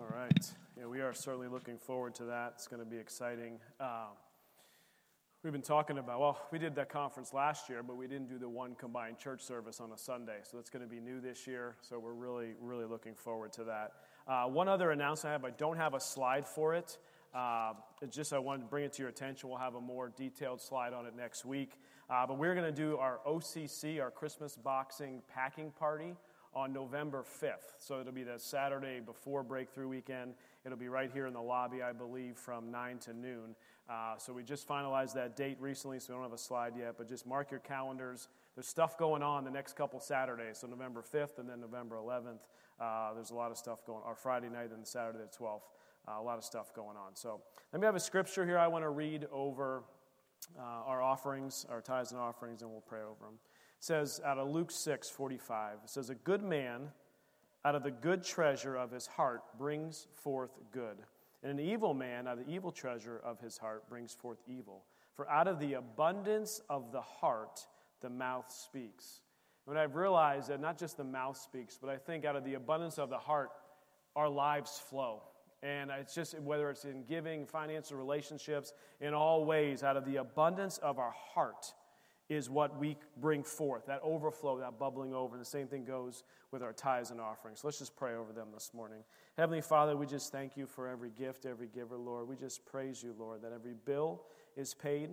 All right. Yeah, we are certainly looking forward to that. It's going to be exciting. Um, we've been talking about, well, we did that conference last year, but we didn't do the one combined church service on a Sunday. So that's going to be new this year. So we're really, really looking forward to that. Uh, one other announcement I have, I don't have a slide for it. Uh, it's just I wanted to bring it to your attention. We'll have a more detailed slide on it next week. Uh, but we're going to do our OCC, our Christmas boxing packing party on November 5th. So it'll be the Saturday before Breakthrough Weekend. It'll be right here in the lobby, I believe, from 9 to noon. Uh, so we just finalized that date recently, so we don't have a slide yet, but just mark your calendars. There's stuff going on the next couple Saturdays, so November 5th and then November 11th. Uh, there's a lot of stuff going on, Friday night and Saturday the 12th. Uh, a lot of stuff going on. So let me have a scripture here I want to read over uh, our offerings, our tithes and offerings, and we'll pray over them says out of Luke 6 45, it says, A good man out of the good treasure of his heart brings forth good. And an evil man out of the evil treasure of his heart brings forth evil. For out of the abundance of the heart, the mouth speaks. And I've realized that not just the mouth speaks, but I think out of the abundance of the heart, our lives flow. And it's just whether it's in giving, financial relationships, in all ways, out of the abundance of our heart, is what we bring forth, that overflow, that bubbling over. The same thing goes with our tithes and offerings. let's just pray over them this morning. Heavenly Father, we just thank you for every gift, every giver, Lord. We just praise you, Lord, that every bill is paid.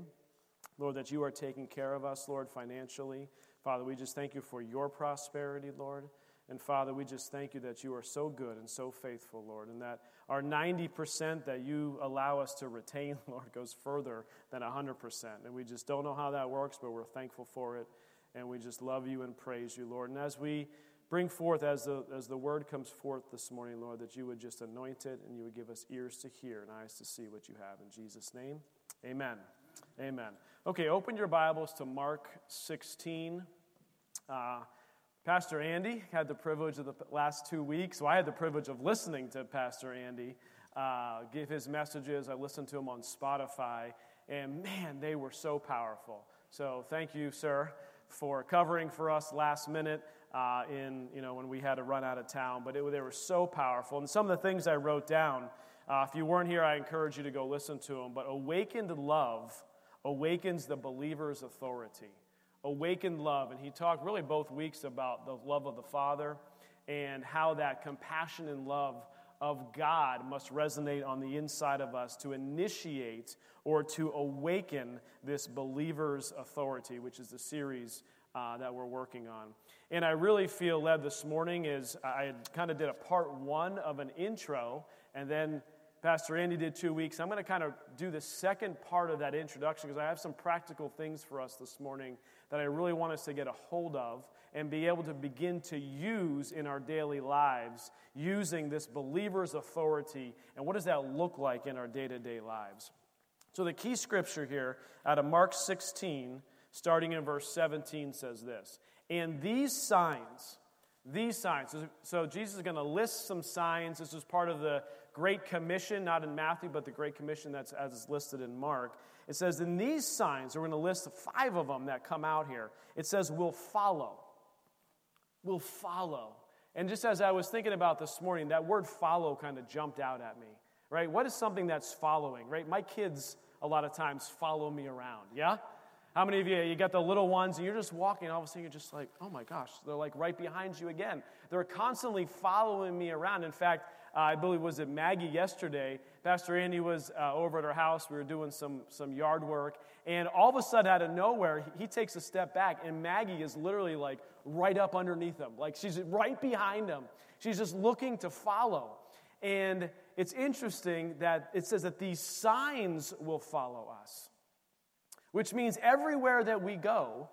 Lord, that you are taking care of us, Lord, financially. Father, we just thank you for your prosperity, Lord. And Father, we just thank you that you are so good and so faithful, Lord, and that our 90% that you allow us to retain, Lord, goes further than 100%. And we just don't know how that works, but we're thankful for it. And we just love you and praise you, Lord. And as we bring forth, as the, as the word comes forth this morning, Lord, that you would just anoint it and you would give us ears to hear and eyes to see what you have. In Jesus' name, amen. Amen. Okay, open your Bibles to Mark 16. Uh, Pastor Andy had the privilege of the last two weeks, so I had the privilege of listening to Pastor Andy uh, give his messages. I listened to him on Spotify, and man, they were so powerful. So thank you, sir, for covering for us last minute uh, in you know when we had to run out of town. But it, they were so powerful, and some of the things I wrote down. Uh, if you weren't here, I encourage you to go listen to them. But awakened love awakens the believer's authority awakened love. And he talked really both weeks about the love of the Father and how that compassion and love of God must resonate on the inside of us to initiate or to awaken this believer's authority, which is the series uh, that we're working on. And I really feel led this morning is I kind of did a part one of an intro, and then Pastor Andy did two weeks. I'm going to kind of do the second part of that introduction because I have some practical things for us this morning that I really want us to get a hold of and be able to begin to use in our daily lives using this believer's authority. And what does that look like in our day to day lives? So, the key scripture here out of Mark 16, starting in verse 17, says this And these signs, these signs. So, Jesus is going to list some signs. This is part of the Great Commission, not in Matthew, but the Great Commission that's as is listed in Mark. It says, in these signs, we're going to list five of them that come out here. It says, "We'll follow. we'll follow. And just as I was thinking about this morning, that word follow kind of jumped out at me, right? What is something that's following, right? My kids, a lot of times, follow me around, yeah? How many of you, you got the little ones and you're just walking, all of a sudden you're just like, oh my gosh, they're like right behind you again. They're constantly following me around. In fact, uh, I believe was it Maggie yesterday. Pastor Andy was uh, over at our house. We were doing some, some yard work. And all of a sudden, out of nowhere, he, he takes a step back, and Maggie is literally like right up underneath him. Like she's right behind him. She's just looking to follow. And it's interesting that it says that these signs will follow us, which means everywhere that we go,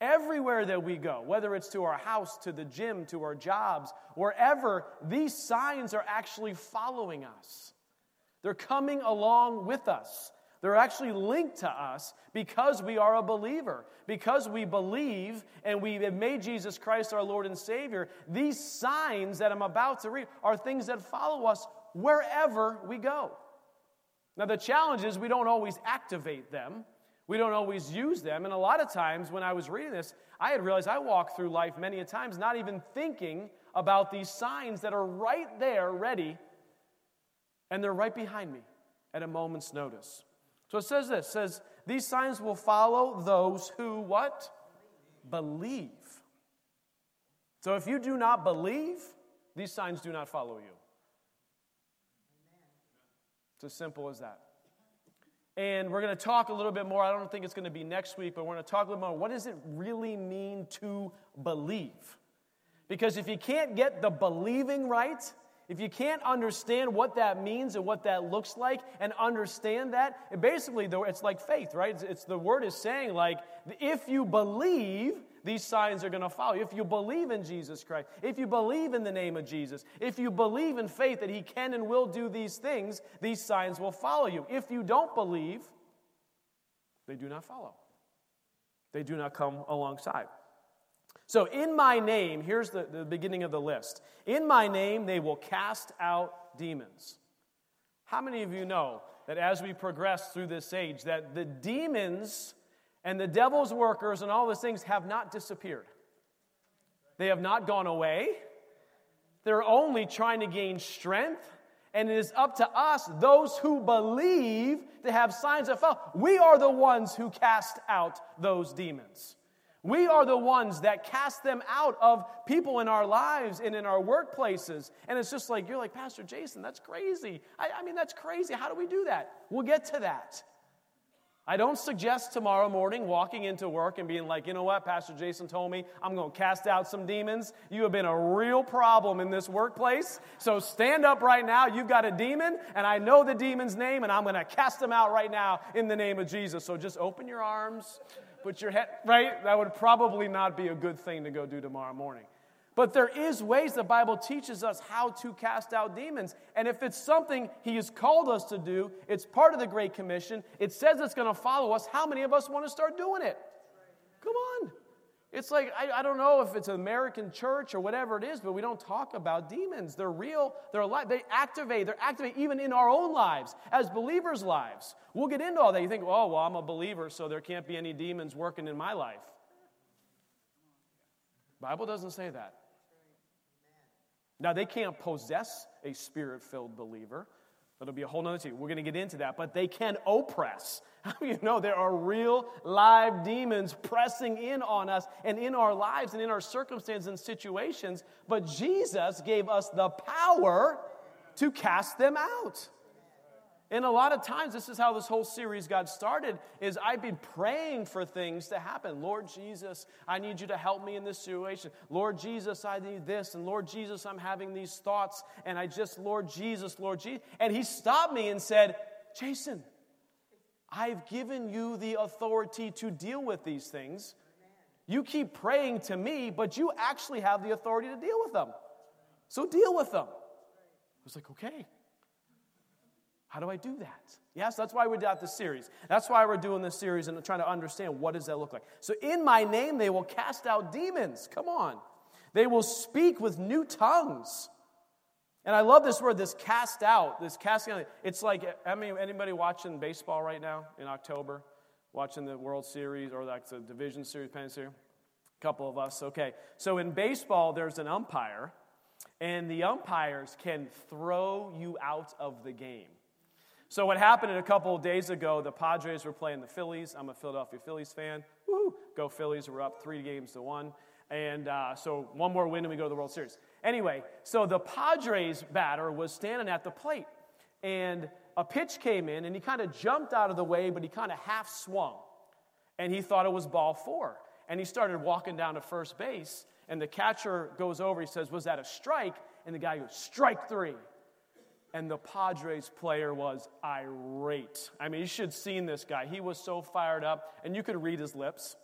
Everywhere that we go, whether it's to our house, to the gym, to our jobs, wherever, these signs are actually following us. They're coming along with us. They're actually linked to us because we are a believer. Because we believe and we have made Jesus Christ our Lord and Savior, these signs that I'm about to read are things that follow us wherever we go. Now, the challenge is we don't always activate them. We don't always use them. And a lot of times when I was reading this, I had realized I walk through life many a times not even thinking about these signs that are right there, ready, and they're right behind me at a moment's notice. So it says this, it says, these signs will follow those who what? Believe. So if you do not believe, these signs do not follow you. It's as simple as that. And we're going to talk a little bit more. I don't think it's going to be next week, but we're going to talk a little more. What does it really mean to believe? Because if you can't get the believing right, if you can't understand what that means and what that looks like and understand that, basically it's like faith, right? It's, it's the word is saying like if you believe, these signs are going to follow you. If you believe in Jesus Christ, if you believe in the name of Jesus, if you believe in faith that he can and will do these things, these signs will follow you. If you don't believe, they do not follow. They do not come alongside. So, in my name, here's the, the beginning of the list. In my name, they will cast out demons. How many of you know that as we progress through this age, that the demons and the devil's workers and all those things have not disappeared? They have not gone away. They're only trying to gain strength. And it is up to us, those who believe, to have signs of follow. We are the ones who cast out those demons. We are the ones that cast them out of people in our lives and in our workplaces. And it's just like, you're like, Pastor Jason, that's crazy. I, I, mean, that's crazy. How do we do that? We'll get to that. I don't suggest tomorrow morning walking into work and being like, you know what, Pastor Jason told me I'm going to cast out some demons. You have been a real problem in this workplace. So stand up right now. You've got a demon, and I know the demon's name, and I'm going to cast them out right now in the name of Jesus. So just open your arms put your head, right? That would probably not be a good thing to go do tomorrow morning. But there is ways the Bible teaches us how to cast out demons. And if it's something he has called us to do, it's part of the Great Commission. It says it's going to follow us. How many of us want to start doing it? Come on. It's like, I, I, don't know if it's an American church or whatever it is, but we don't talk about demons. They're real, they're alive. They activate, they're activate even in our own lives, as believers' lives. We'll get into all that. You think, oh, well, I'm a believer, so there can't be any demons working in my life. Bible doesn't say that. Now, they can't possess a spirit filled believer. That'll be a whole nother thing. We're going to get into that. But they can oppress. you know there are real live demons pressing in on us and in our lives and in our circumstances and situations. But Jesus gave us the power to cast them out. And a lot of times, this is how this whole series got started, is I've been praying for things to happen. Lord Jesus, I need you to help me in this situation. Lord Jesus, I need this. And Lord Jesus, I'm having these thoughts. And I just, Lord Jesus, Lord Jesus. And he stopped me and said, Jason, I've given you the authority to deal with these things. You keep praying to me, but you actually have the authority to deal with them. So deal with them. I was like, okay. How do I do that? Yes, that's why we got this series. That's why we're doing this series and trying to understand what does that look like. So in my name they will cast out demons. Come on. They will speak with new tongues. And I love this word, this cast out, this casting out. It's like, I mean, anybody watching baseball right now in October? Watching the World Series or like the Division Series, Penn Series? A couple of us. Okay. So in baseball, there's an umpire, and the umpires can throw you out of the game. So, what happened a couple of days ago, the Padres were playing the Phillies. I'm a Philadelphia Phillies fan. Woo! Go Phillies. We're up three games to one. And uh, so, one more win and we go to the World Series. Anyway, so the Padres batter was standing at the plate. And a pitch came in and he kind of jumped out of the way, but he kind of half swung. And he thought it was ball four. And he started walking down to first base. And the catcher goes over. He says, Was that a strike? And the guy goes, Strike three and the Padres player was irate. I mean, you should have seen this guy. He was so fired up, and you could read his lips.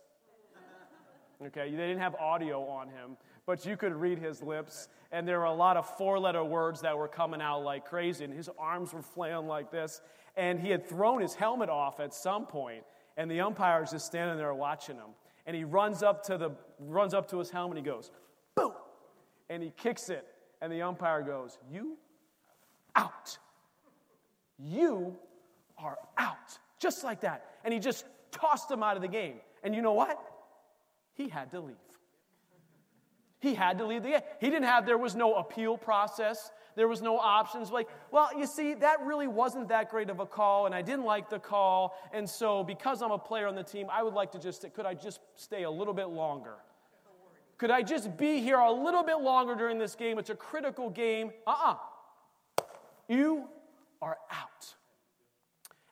Okay, they didn't have audio on him, but you could read his lips, and there were a lot of four letter words that were coming out like crazy, and his arms were flailing like this. And he had thrown his helmet off at some point, and the umpire is just standing there watching him. And he runs up to, the, runs up to his helmet, and he goes, boom, and he kicks it, and the umpire goes, You out. You are out. Just like that. And he just tossed him out of the game. And you know what? he had to leave. He had to leave the game. He didn't have, there was no appeal process. There was no options. Like, well, you see, that really wasn't that great of a call, and I didn't like the call. And so, because I'm a player on the team, I would like to just, could I just stay a little bit longer? Could I just be here a little bit longer during this game? It's a critical game. Uh uh-uh. uh You are out.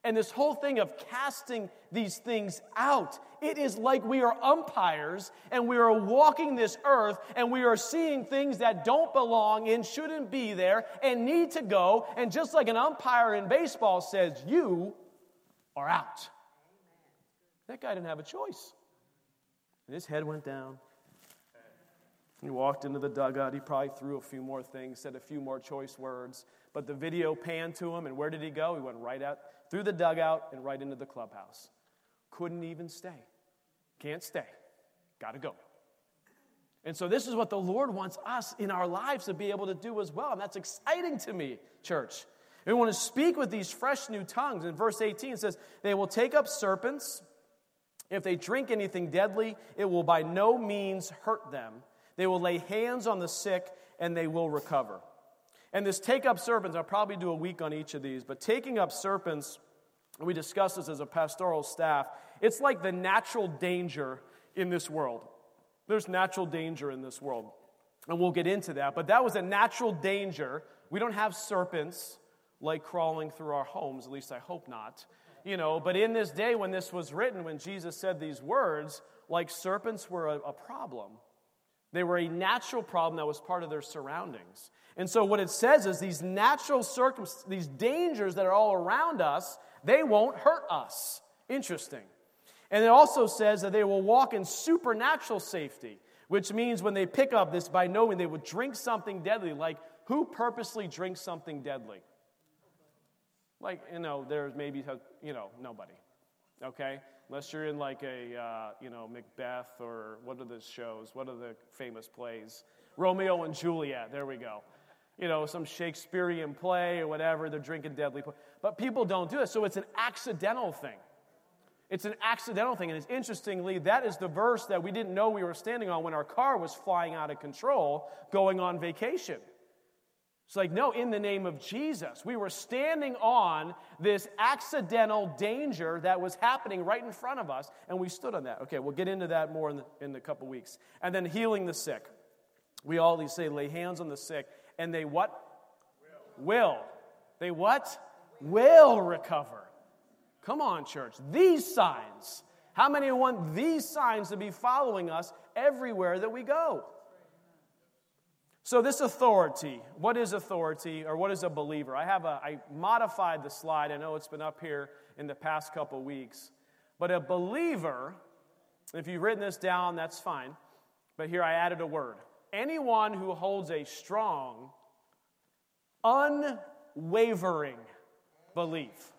And this whole thing of casting these things out, it is like we are umpires and we are walking this earth and we are seeing things that don't belong and shouldn't be there, and need to go. And just like an umpire in baseball says, you are out. That guy didn't have a choice. And his head went down. He walked into the dugout. He probably threw a few more things, said a few more choice words. But the video panned to him, and where did he go? He went right out through the dugout and right into the clubhouse. Couldn't even stay. Can't stay. Got to go. And so, this is what the Lord wants us in our lives to be able to do as well. And that's exciting to me, church. We want to speak with these fresh new tongues. In verse 18, it says, They will take up serpents. If they drink anything deadly, it will by no means hurt them. They will lay hands on the sick and they will recover. And this take up serpents, I'll probably do a week on each of these, but taking up serpents, we discussed this as a pastoral staff, it's like the natural danger in this world. There's natural danger in this world. And we'll get into that, but that was a natural danger. We don't have serpents like crawling through our homes, at least I hope not. You know, but in this day when this was written, when Jesus said these words, like serpents were a, a problem. They were a natural problem that was part of their surroundings. And so what it says is these natural circumstances, these dangers that are all around us, they won't hurt us. Interesting. And it also says that they will walk in supernatural safety, which means when they pick up this by knowing they would drink something deadly, like who purposely drinks something deadly? Like, you know, there's maybe, you know, nobody. Okay? Unless you're in like a, uh, you know, Macbeth or what are the shows? What are the famous plays? Romeo and Juliet. There we go you know, some Shakespearean play or whatever, they're drinking deadly. But people don't do it. So it's an accidental thing. It's an accidental thing. And it's interestingly, that is the verse that we didn't know we were standing on when our car was flying out of control going on vacation. It's like, no, in the name of Jesus. We were standing on this accidental danger that was happening right in front of us, and we stood on that. Okay, we'll get into that more in, the, in a couple weeks. And then healing the sick. We always say, lay hands on the sick and they what? Will. will. They what? Will recover. Come on, church. These signs. How many want these signs to be following us everywhere that we go? So, this authority, what is authority or what is a believer? I have a, I modified the slide. I know it's been up here in the past couple weeks. But a believer, if you've written this down, that's fine. But here I added a word anyone who holds a strong, unwavering belief.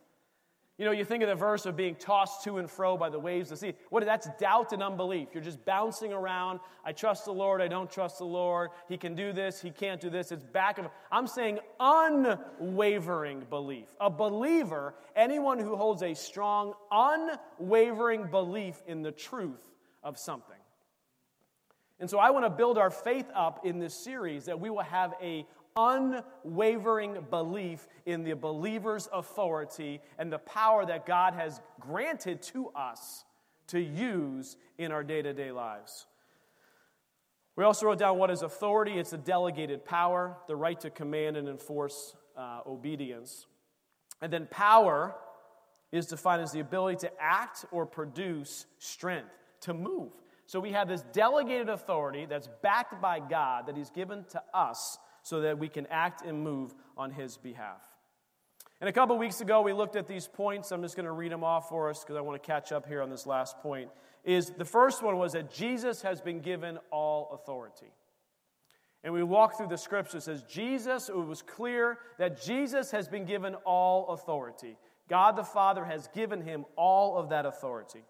You know, you think of the verse of being tossed to and fro by the waves of the sea. What that's doubt and unbelief. You're just bouncing around. I trust the Lord, I don't trust the Lord. He can do this, he can't do this. It's back of I'm saying unwavering belief. A believer, anyone who holds a strong, unwavering belief in the truth of something. And so I want to build our faith up in this series that we will have a unwavering belief in the believer's authority and the power that God has granted to us to use in our day-to-day lives. We also wrote down what is authority. It's a delegated power, the right to command and enforce uh, obedience. And then power is defined as the ability to act or produce strength, to move. So we have this delegated authority that's backed by God that He's given to us so that we can act and move on His behalf. And a couple weeks ago, we looked at these points. I'm just going to read them off for us because I want to catch up here on this last point. Is the first one was that Jesus has been given all authority. And we walk through the scripture. It says, Jesus, it was clear that Jesus has been given all authority. God the Father has given him all of that authority.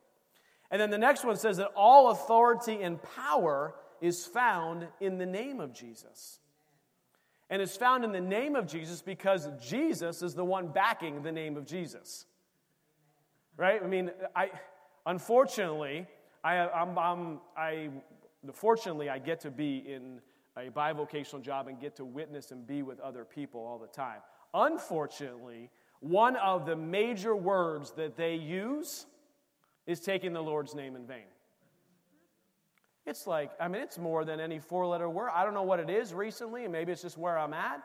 And then the next one says that all authority and power is found in the name of Jesus. And it's found in the name of Jesus because Jesus is the one backing the name of Jesus. Right? I mean, I unfortunately, I, I'm, I'm, I, fortunately, I get to be in a bivocational job and get to witness and be with other people all the time. Unfortunately, one of the major words that they use is taking the Lord's name in vain. It's like, I mean, it's more than any four letter word. I don't know what it is recently, and maybe it's just where I'm at,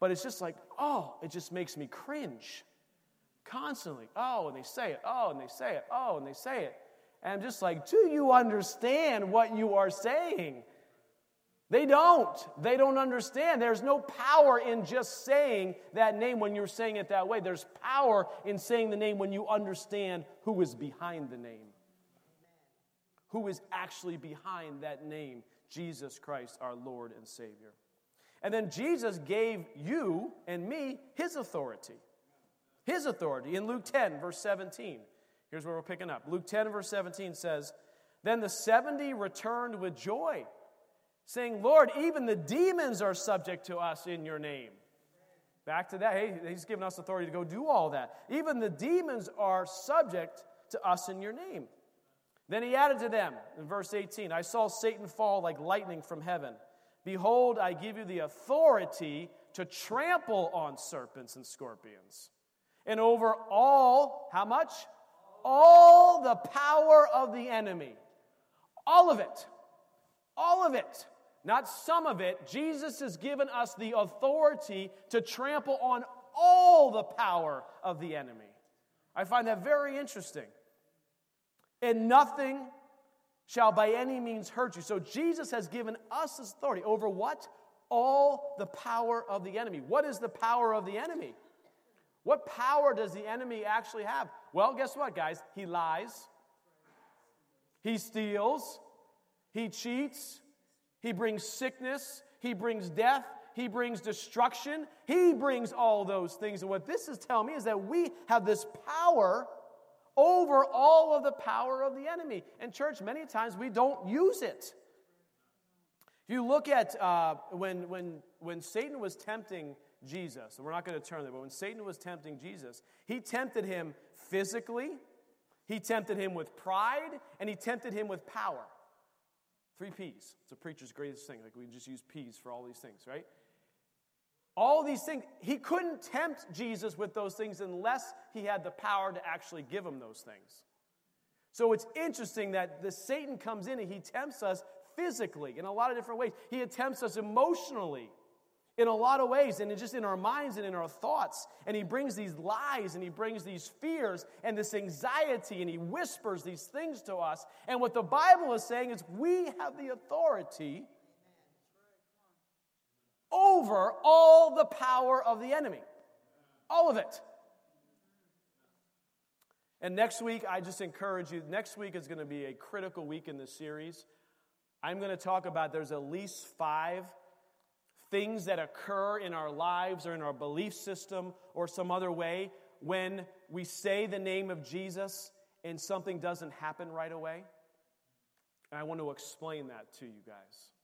but it's just like, oh, it just makes me cringe constantly. Oh, and they say it. Oh, and they say it. Oh, and they say it. And I'm just like, do you understand what you are saying? They don't. They don't understand. There's no power in just saying that name when you're saying it that way. There's power in saying the name when you understand who is behind the name. Who is actually behind that name? Jesus Christ, our Lord and Savior. And then Jesus gave you and me his authority. His authority in Luke 10, verse 17. Here's where we're picking up. Luke 10, verse 17 says, Then the 70 returned with joy saying, Lord, even the demons are subject to us in your name. Back to that. Hey, he's given us authority to go do all that. Even the demons are subject to us in your name. Then he added to them in verse 18 I saw Satan fall like lightning from heaven. Behold, I give you the authority to trample on serpents and scorpions. And over all, how much? All the power of the enemy. All of it. All of it not some of it. Jesus has given us the authority to trample on all the power of the enemy. I find that very interesting. And nothing shall by any means hurt you. So Jesus has given us this authority over what? All the power of the enemy. What is the power of the enemy? What power does the enemy actually have? Well, guess what, guys? He lies, he steals, he cheats, he brings sickness, He brings death, He brings destruction, He brings all those things. And what this is telling me is that we have this power over all of the power of the enemy. And, church, many times we don't use it. If you look at uh, when, when, when Satan was tempting Jesus, and we're not going to turn there, but when Satan was tempting Jesus, he tempted him physically, he tempted him with pride, and he tempted him with power. Three P's. It's a preacher's greatest thing. Like we just use P's for all these things, right? All these things. He couldn't tempt Jesus with those things unless he had the power to actually give him those things. So it's interesting that the Satan comes in and he tempts us physically in a lot of different ways. He attempts us emotionally in a lot of ways, and just in our minds and in our thoughts. And he brings these lies and he brings these fears and this anxiety and he whispers these things to us. And what the Bible is saying is we have the authority over all the power of the enemy. All of it. And next week, I just encourage you, next week is going to be a critical week in this series. I'm going to talk about there's at least five things that occur in our lives or in our belief system or some other way when we say the name of Jesus and something doesn't happen right away? And I want to explain that to you guys.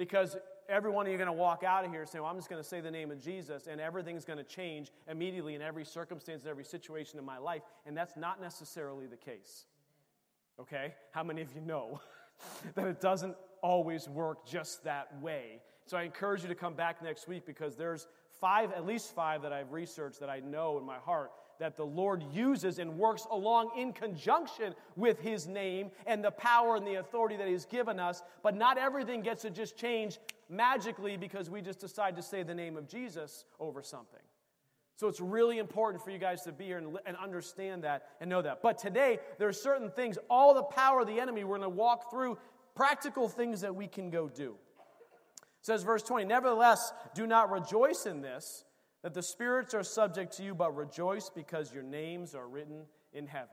Because every one of you are going to walk out of here saying, well, I'm just going to say the name of Jesus, and everything's going to change immediately in every circumstance, every situation in my life. And that's not necessarily the case. Okay? How many of you know that it doesn't always work just that way? So I encourage you to come back next week because there's five, at least five that I've researched that I know in my heart that the Lord uses and works along in conjunction with His name and the power and the authority that He's given us. But not everything gets to just change magically because we just decide to say the name of Jesus over something. So it's really important for you guys to be here and, and understand that and know that. But today, there are certain things, all the power of the enemy, we're going to walk through practical things that we can go do says verse 20, Nevertheless, do not rejoice in this, that the spirits are subject to you, but rejoice because your names are written in heaven.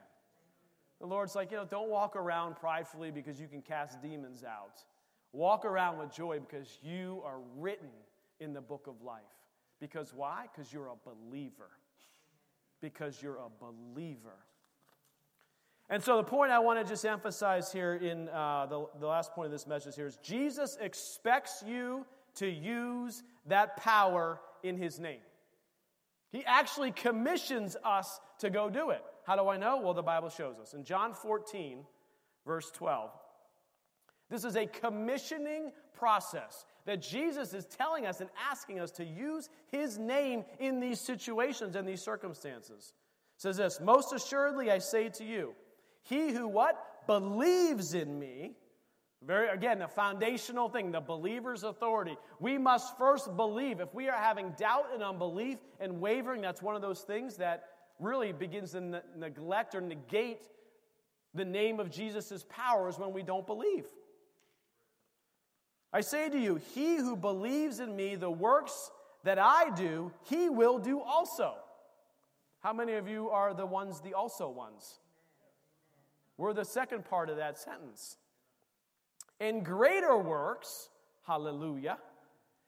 The Lord's like, you know, don't walk around pridefully because you can cast demons out. Walk around with joy because you are written in the book of life. Because why? Because you're a believer. Because you're a believer. And so, the point I want to just emphasize here in uh, the, the last point of this message here is Jesus expects you to use that power in his name. He actually commissions us to go do it. How do I know? Well, the Bible shows us. In John 14, verse 12. This is a commissioning process that Jesus is telling us and asking us to use his name in these situations and these circumstances. It says this, most assuredly I say to you, he who what? Believes in me. Very again, the foundational thing, the believer's authority. We must first believe. If we are having doubt and unbelief and wavering, that's one of those things that really begins to ne- neglect or negate the name of Jesus' powers when we don't believe. I say to you, he who believes in me, the works that I do, he will do also. How many of you are the ones, the also ones? We're the second part of that sentence. In greater works, hallelujah,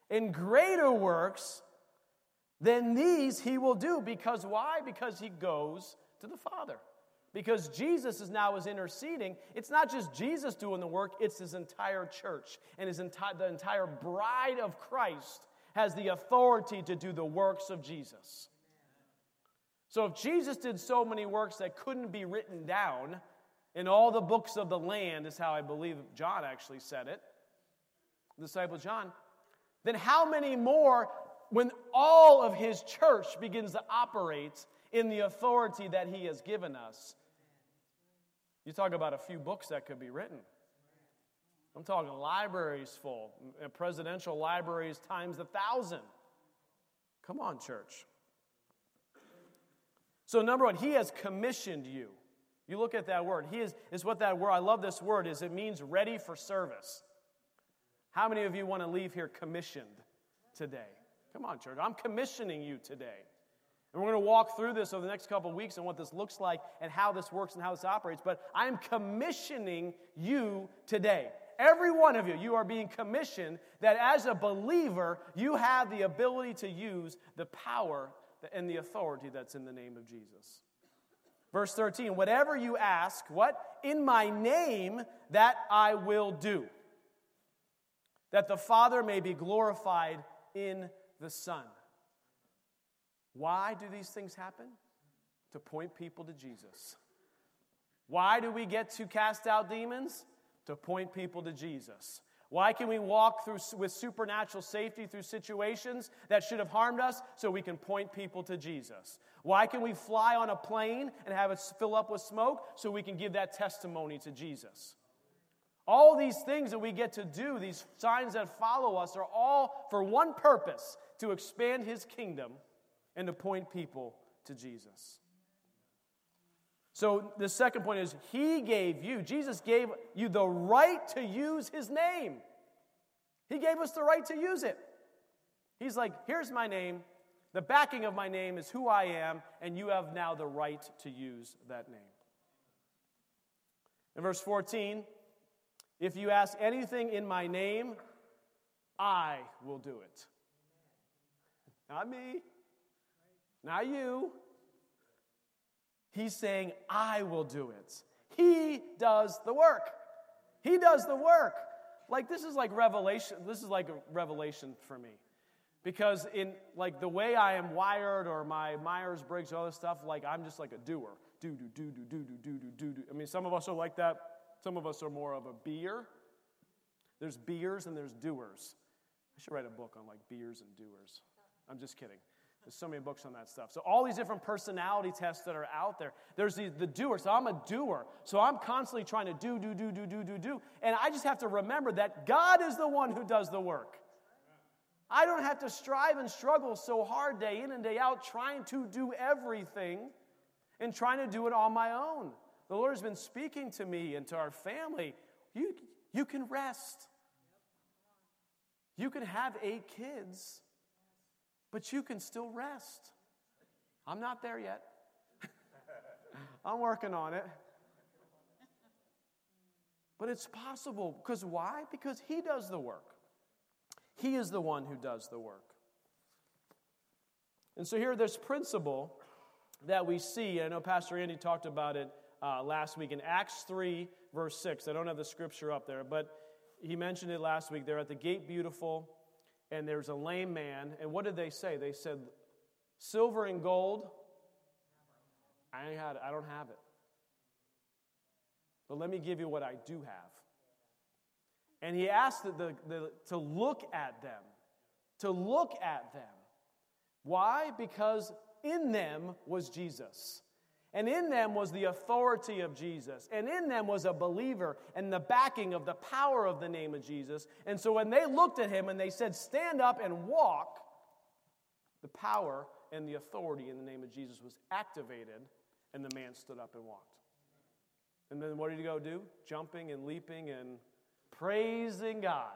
in greater works than these he will do. Because why? Because he goes to the Father. Because Jesus is now is interceding. It's not just Jesus doing the work, it's his entire church. And his enti- the entire bride of Christ has the authority to do the works of Jesus. So if Jesus did so many works that couldn't be written down in all the books of the land, is how I believe John actually said it, the disciple John, then how many more when all of his church begins to operate in the authority that he has given us? You talk about a few books that could be written. I'm talking libraries full, presidential libraries times a thousand. Come on, church. So, number one, he has commissioned you. You look at that word. He is, is what that word, I love this word, is it means ready for service. How many of you want to leave here commissioned today? Come on, church. I'm commissioning you today. And we're going to walk through this over the next couple of weeks and what this looks like and how this works and how this operates. But I'm commissioning you today. Every one of you, you are being commissioned that as a believer, you have the ability to use the power and the authority that's in the name of Jesus. Verse 13, whatever you ask, what? In my name, that I will do, that the Father may be glorified in the Son. Why do these things happen? To point people to Jesus. Why do we get to cast out demons? To point people to Jesus. Why can we walk through with supernatural safety through situations that should have harmed us so we can point people to Jesus? Why can we fly on a plane and have it fill up with smoke so we can give that testimony to Jesus? All these things that we get to do, these signs that follow us, are all for one purpose to expand his kingdom and to point people to Jesus. So the second point is he gave you, Jesus gave you the right to use his name. He gave us the right to use it. He's like, here's my name. The backing of my name is who I am, and you have now the right to use that name. In verse 14, if you ask anything in my name, I will do it. Not me, not you. He's saying, I will do it. He does the work. He does the work. Like, this is like revelation. This is like a revelation for me. Because, in like the way I am wired or my Myers Briggs, all this stuff, like, I'm just like a doer. Do, do, do, do, do, do, do, do, do. I mean, some of us are like that. Some of us are more of a beer. There's beers and there's doers. I should write a book on like beers and doers. I'm just kidding. There's so many books on that stuff. So, all these different personality tests that are out there. There's the, the doer. So, I'm a doer. So, I'm constantly trying to do, do, do, do, do, do, do. And I just have to remember that God is the one who does the work. I don't have to strive and struggle so hard day in and day out trying to do everything and trying to do it on my own. The Lord has been speaking to me and to our family. You, you can rest. You can have eight kids but you can still rest. I'm not there yet. I'm working on it. But it's possible. Because why? Because He does the work. He is the one who does the work. And so here, this principle that we see, I know Pastor Andy talked about it uh, last week in Acts 3, verse 6. I don't have the scripture up there, but he mentioned it last week. They're at the gate beautiful and there's a lame man. And what did they say? They said, Silver and gold, I, had. I don't have it. but let me give you what I do have. And he asked the, the, the, to look at them, to look at them. Why? Because in them was Jesus. And in them was the authority of Jesus. And in them was a believer and the backing of the power of the name of Jesus. And so when they looked at him and they said, Stand up and walk, the power and the authority in the name of Jesus was activated, and the man stood up and walked. And then what did he go do? Jumping and leaping and praising God.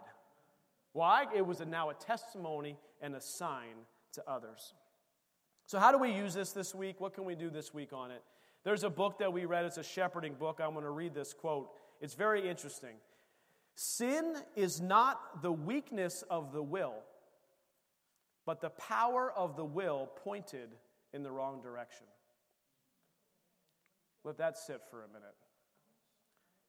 Why? It was a, now a testimony and a sign to others. So, how do we use this this week? What can we do this week on it? There's a book that we read, it's a shepherding book. I'm going to read this quote. It's very interesting. Sin is not the weakness of the will, but the power of the will pointed in the wrong direction. Let that sit for a minute.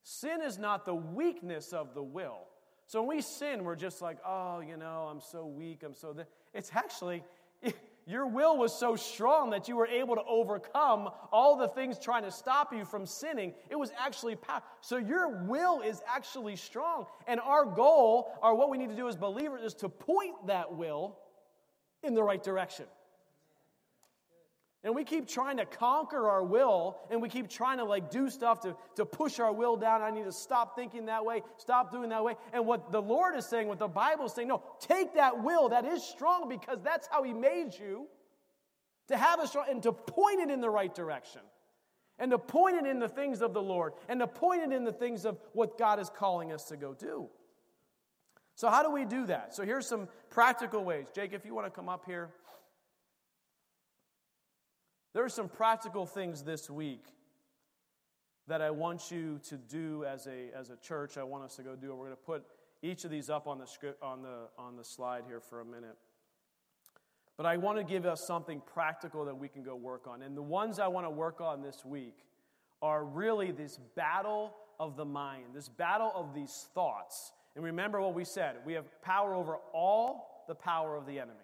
Sin is not the weakness of the will. So when we sin, we're just like, oh, you know, I'm so weak, I'm so. Th-. It's actually, your will was so strong that you were able to overcome all the things trying to stop you from sinning. It was actually power. So your will is actually strong. And our goal, or what we need to do as believers, is to point that will in the right direction. And we keep trying to conquer our will and we keep trying to like do stuff to, to push our will down. I need to stop thinking that way, stop doing that way. And what the Lord is saying, what the Bible is saying, no, take that will that is strong because that's how He made you to have a strong and to point it in the right direction. And to point it in the things of the Lord and to point it in the things of what God is calling us to go do. So, how do we do that? So, here's some practical ways. Jake, if you want to come up here. There are some practical things this week that I want you to do as a, as a church. I want us to go do. it. We're going to put each of these up on the, script, on, the, on the slide here for a minute. But I want to give us something practical that we can go work on. And the ones I want to work on this week are really this battle of the mind, this battle of these thoughts. And remember what we said we have power over all the power of the enemy,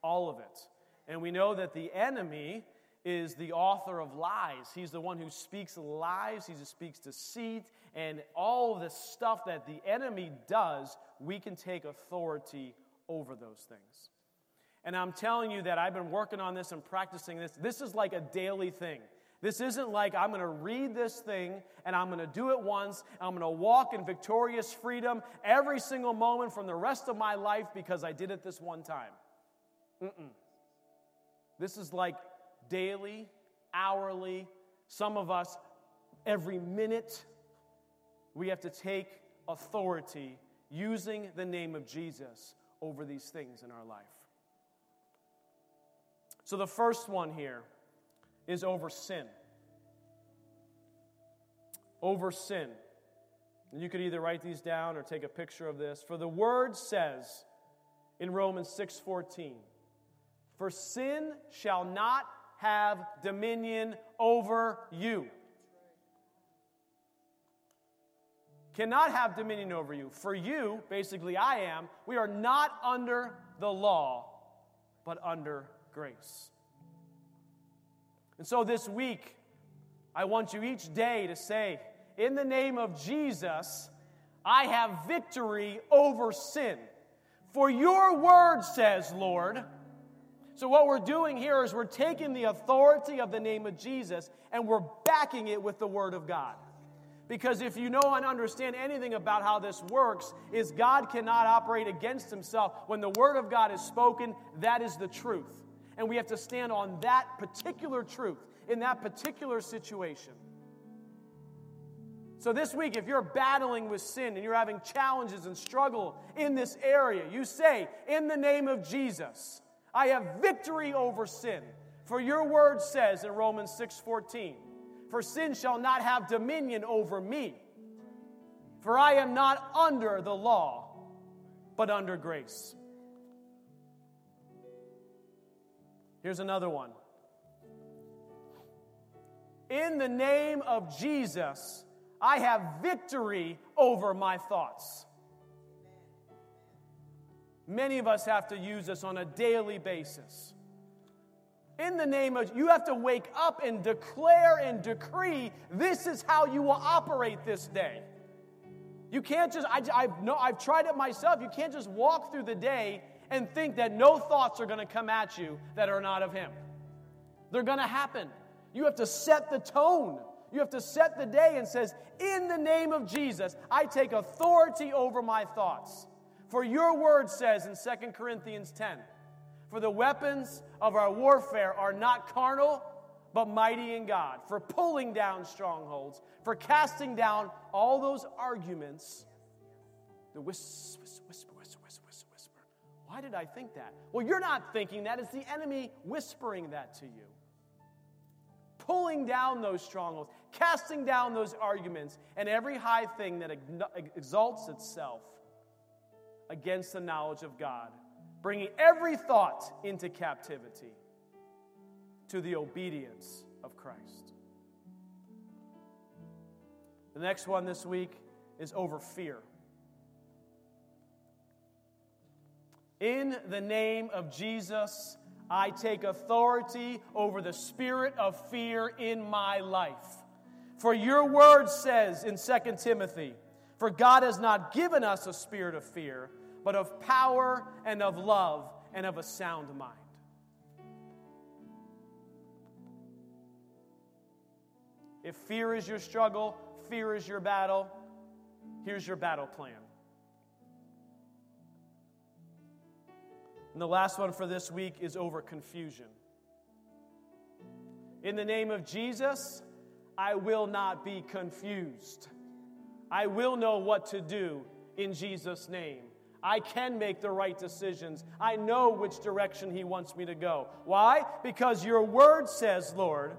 all of it. And we know that the enemy is the author of lies. He's the one who speaks lies, he speaks deceit, and all the stuff that the enemy does, we can take authority over those things. And I'm telling you that I've been working on this and practicing this. This is like a daily thing. This isn't like I'm going to read this thing and I'm going to do it once. I'm going to walk in victorious freedom every single moment from the rest of my life because I did it this one time. Mm-mm. This is like daily, hourly, some of us every minute. We have to take authority using the name of Jesus over these things in our life. So the first one here is over sin. Over sin. And you could either write these down or take a picture of this. For the word says in Romans 6:14, "For sin shall not have dominion over you. Cannot have dominion over you. For you, basically, I am, we are not under the law, but under grace. And so this week, I want you each day to say, In the name of Jesus, I have victory over sin. For your word says, Lord, so, what we're doing here is we're taking the authority of the name of Jesus and we're backing it with the Word of God. Because if you know and understand anything about how this works, is God cannot operate against himself. When the word of God is spoken, that is the truth. And we have to stand on that particular truth in that particular situation. So this week, if you're battling with sin and you're having challenges and struggle in this area, you say, in the name of Jesus, I have victory over sin. For your word says in Romans 6:14, "For sin shall not have dominion over me, for I am not under the law, but under grace." Here's another one. In the name of Jesus, I have victory over my thoughts. Many of us have to use this on a daily basis. In the name of, you have to wake up and declare and decree this is how you will operate this day. You can't just, I, I've, no, I've tried it myself. You can't just walk through the day and think that no thoughts are going to come at you that are not of Him. They're going to happen. You have to set the tone. You have to set the day and says, "In the name of Jesus, I take authority over my thoughts." For your word says in 2 Corinthians 10, "For the weapons of our warfare are not carnal, but mighty in God, for pulling down strongholds, for casting down all those arguments." The whisper, whisper, whisper, whisper, whisper, whisper. Why did I think that? Well, you're not thinking that. It's the enemy whispering that to you pulling down those strongholds, casting down those arguments, and every high thing that exalts itself against the knowledge of God, bringing every thought into captivity to the obedience of Christ. The next one this week is over fear. In the name of Jesus, I take authority over the spirit of fear in my life. For your word says in 2 Timothy, For God has not given us a spirit of fear, but of power and of love and of a sound mind. If fear is your struggle, fear is your battle, here's your battle plan. And the last one for this week is over confusion. In the name of Jesus, I will not be confused. I will know what to do in Jesus' name. I can make the right decisions. I know which direction He wants me to go. Why? Because your word says, Lord,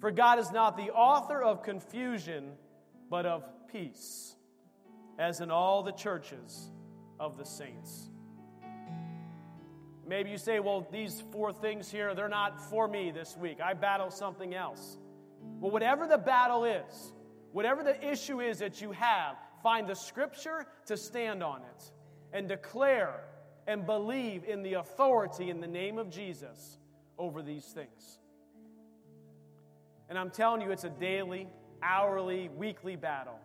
for God is not the author of confusion, but of peace, as in all the churches of the saints. Maybe you say, well, these four things here, they're not for me this week. I battle something else. Well, whatever the battle is, whatever the issue is that you have, find the scripture to stand on it and declare and believe in the authority in the name of Jesus over these things. And I'm telling you, it's a daily, hourly, weekly battle.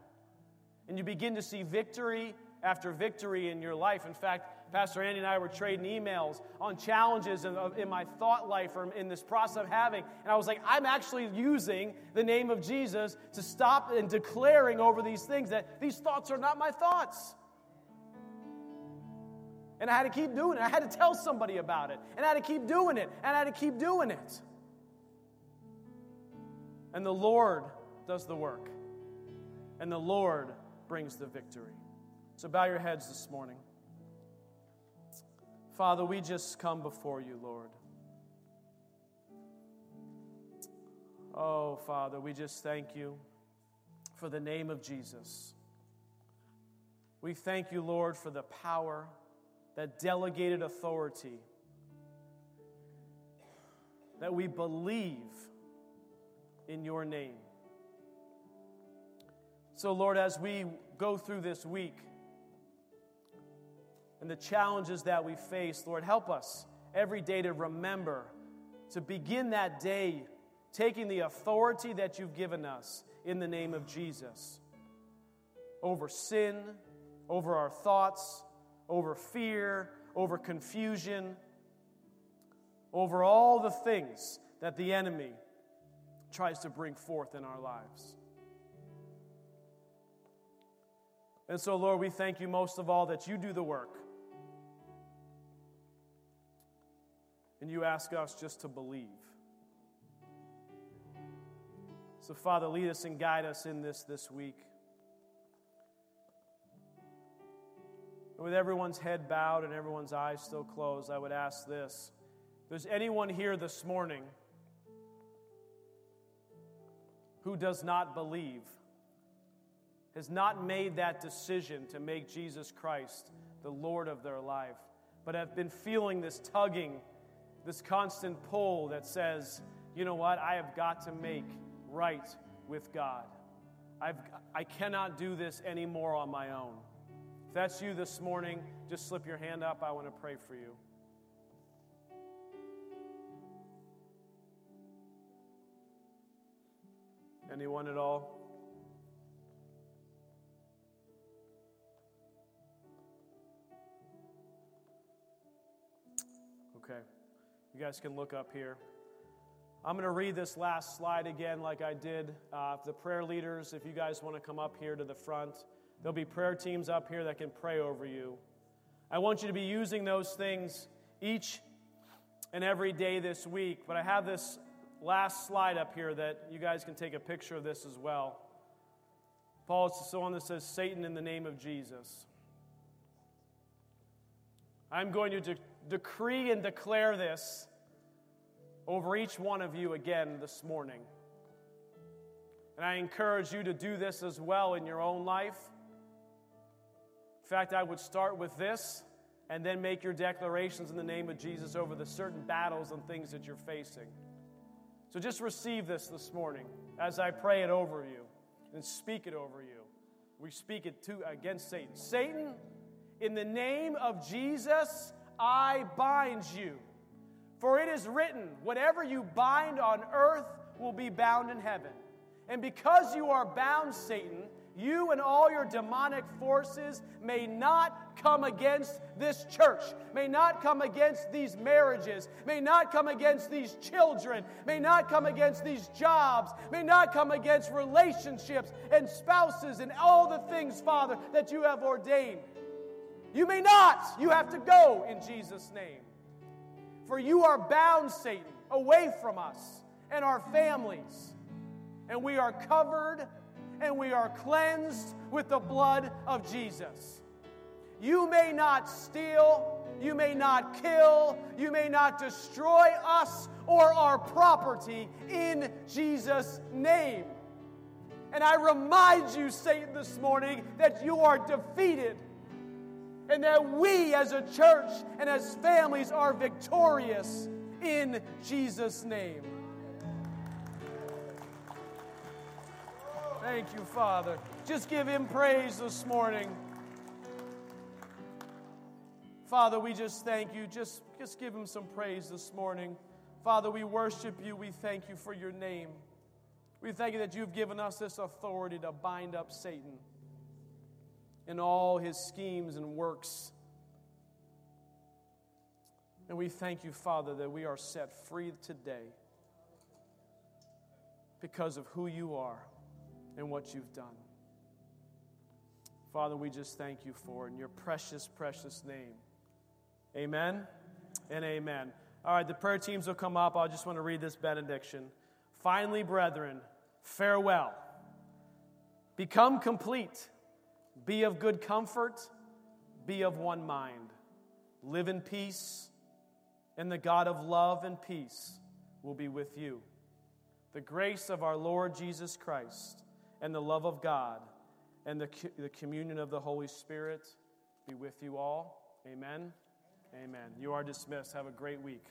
And you begin to see victory after victory in your life. In fact, Pastor Andy and I were trading emails on challenges in, in, my thought life or in this process of having. And I was like, I'm actually using the name of Jesus to stop and declaring over these things that these thoughts are not my thoughts. And I had to keep doing it. I had to tell somebody about it. And I had to keep doing it. And I had to keep doing it. And the Lord does the work. And the Lord brings the victory. So bow your heads this morning. Father, we just come before you, Lord. Oh, Father, we just thank you for the name of Jesus. We thank you, Lord, for the power, that delegated authority, that we believe in your name. So, Lord, as we go through this week, and the challenges that we face, Lord, help us every day to remember to begin that day taking the authority that you've given us in the name of Jesus over sin, over our thoughts, over fear, over confusion, over all the things that the enemy tries to bring forth in our lives. And so, Lord, we thank you most of all that you do the work. And you ask us just to believe. So, Father, lead us and guide us in this this week. with everyone's head bowed and everyone's eyes still closed, I would ask this. If there's anyone here this morning who does not believe, has not made that decision to make Jesus Christ the Lord of their life, but have been feeling this tugging this constant pull that says, you know what, I have got to make right with God. I've, I cannot do this anymore on my own. If that's you this morning, just slip your hand up. I want to pray for you. Anyone at all? Okay. You guys can look up here. I'm going to read this last slide again, like I did. Uh, the prayer leaders, if you guys want to come up here to the front, there'll be prayer teams up here that can pray over you. I want you to be using those things each and every day this week, but I have this last slide up here that you guys can take a picture of this as well. Paul is the one that says, Satan in the name of Jesus. I'm going to de- decree and declare this over each one of you again this morning. And I encourage you to do this as well in your own life. In fact, I would start with this and then make your declarations in the name of Jesus over the certain battles and things that you're facing. So just receive this this morning as I pray it over you and speak it over you. We speak it to against Satan. Satan, in the name of Jesus, I bind you. For it is written, whatever you bind on earth will be bound in heaven. And because you are bound, Satan, you and all your demonic forces may not come against this church, may not come against these marriages, may not come against these children, may not come against these jobs, may not come against relationships and spouses and all the things, Father, that you have ordained. You may not. You have to go in Jesus' name. For you are bound, Satan, away from us and our families. And we are covered and we are cleansed with the blood of Jesus. You may not steal, you may not kill, you may not destroy us or our property in Jesus' name. And I remind you, Satan, this morning that you are defeated and that we as a church and as families are victorious in Jesus' name. Thank you, Father. Just give him praise this morning. Father, we just thank you. Just, just give him some praise this morning. Father, we worship you. We thank you for your name. We thank you that you've given us this authority to bind up Satan in all his schemes and works. And we thank you, Father, that we are set free today because of who you are and what you've done. Father, we just thank you for it in your precious, precious name. Amen and amen. All right, the prayer teams will come up. I just want to read this benediction. Finally, brethren, farewell. Become complete be of good comfort, be of one mind. Live in peace, and the God of love and peace will be with you. The grace of our Lord Jesus Christ and the love of God and the, the communion of the Holy Spirit be with you all. Amen. Amen. You are dismissed. Have a great week.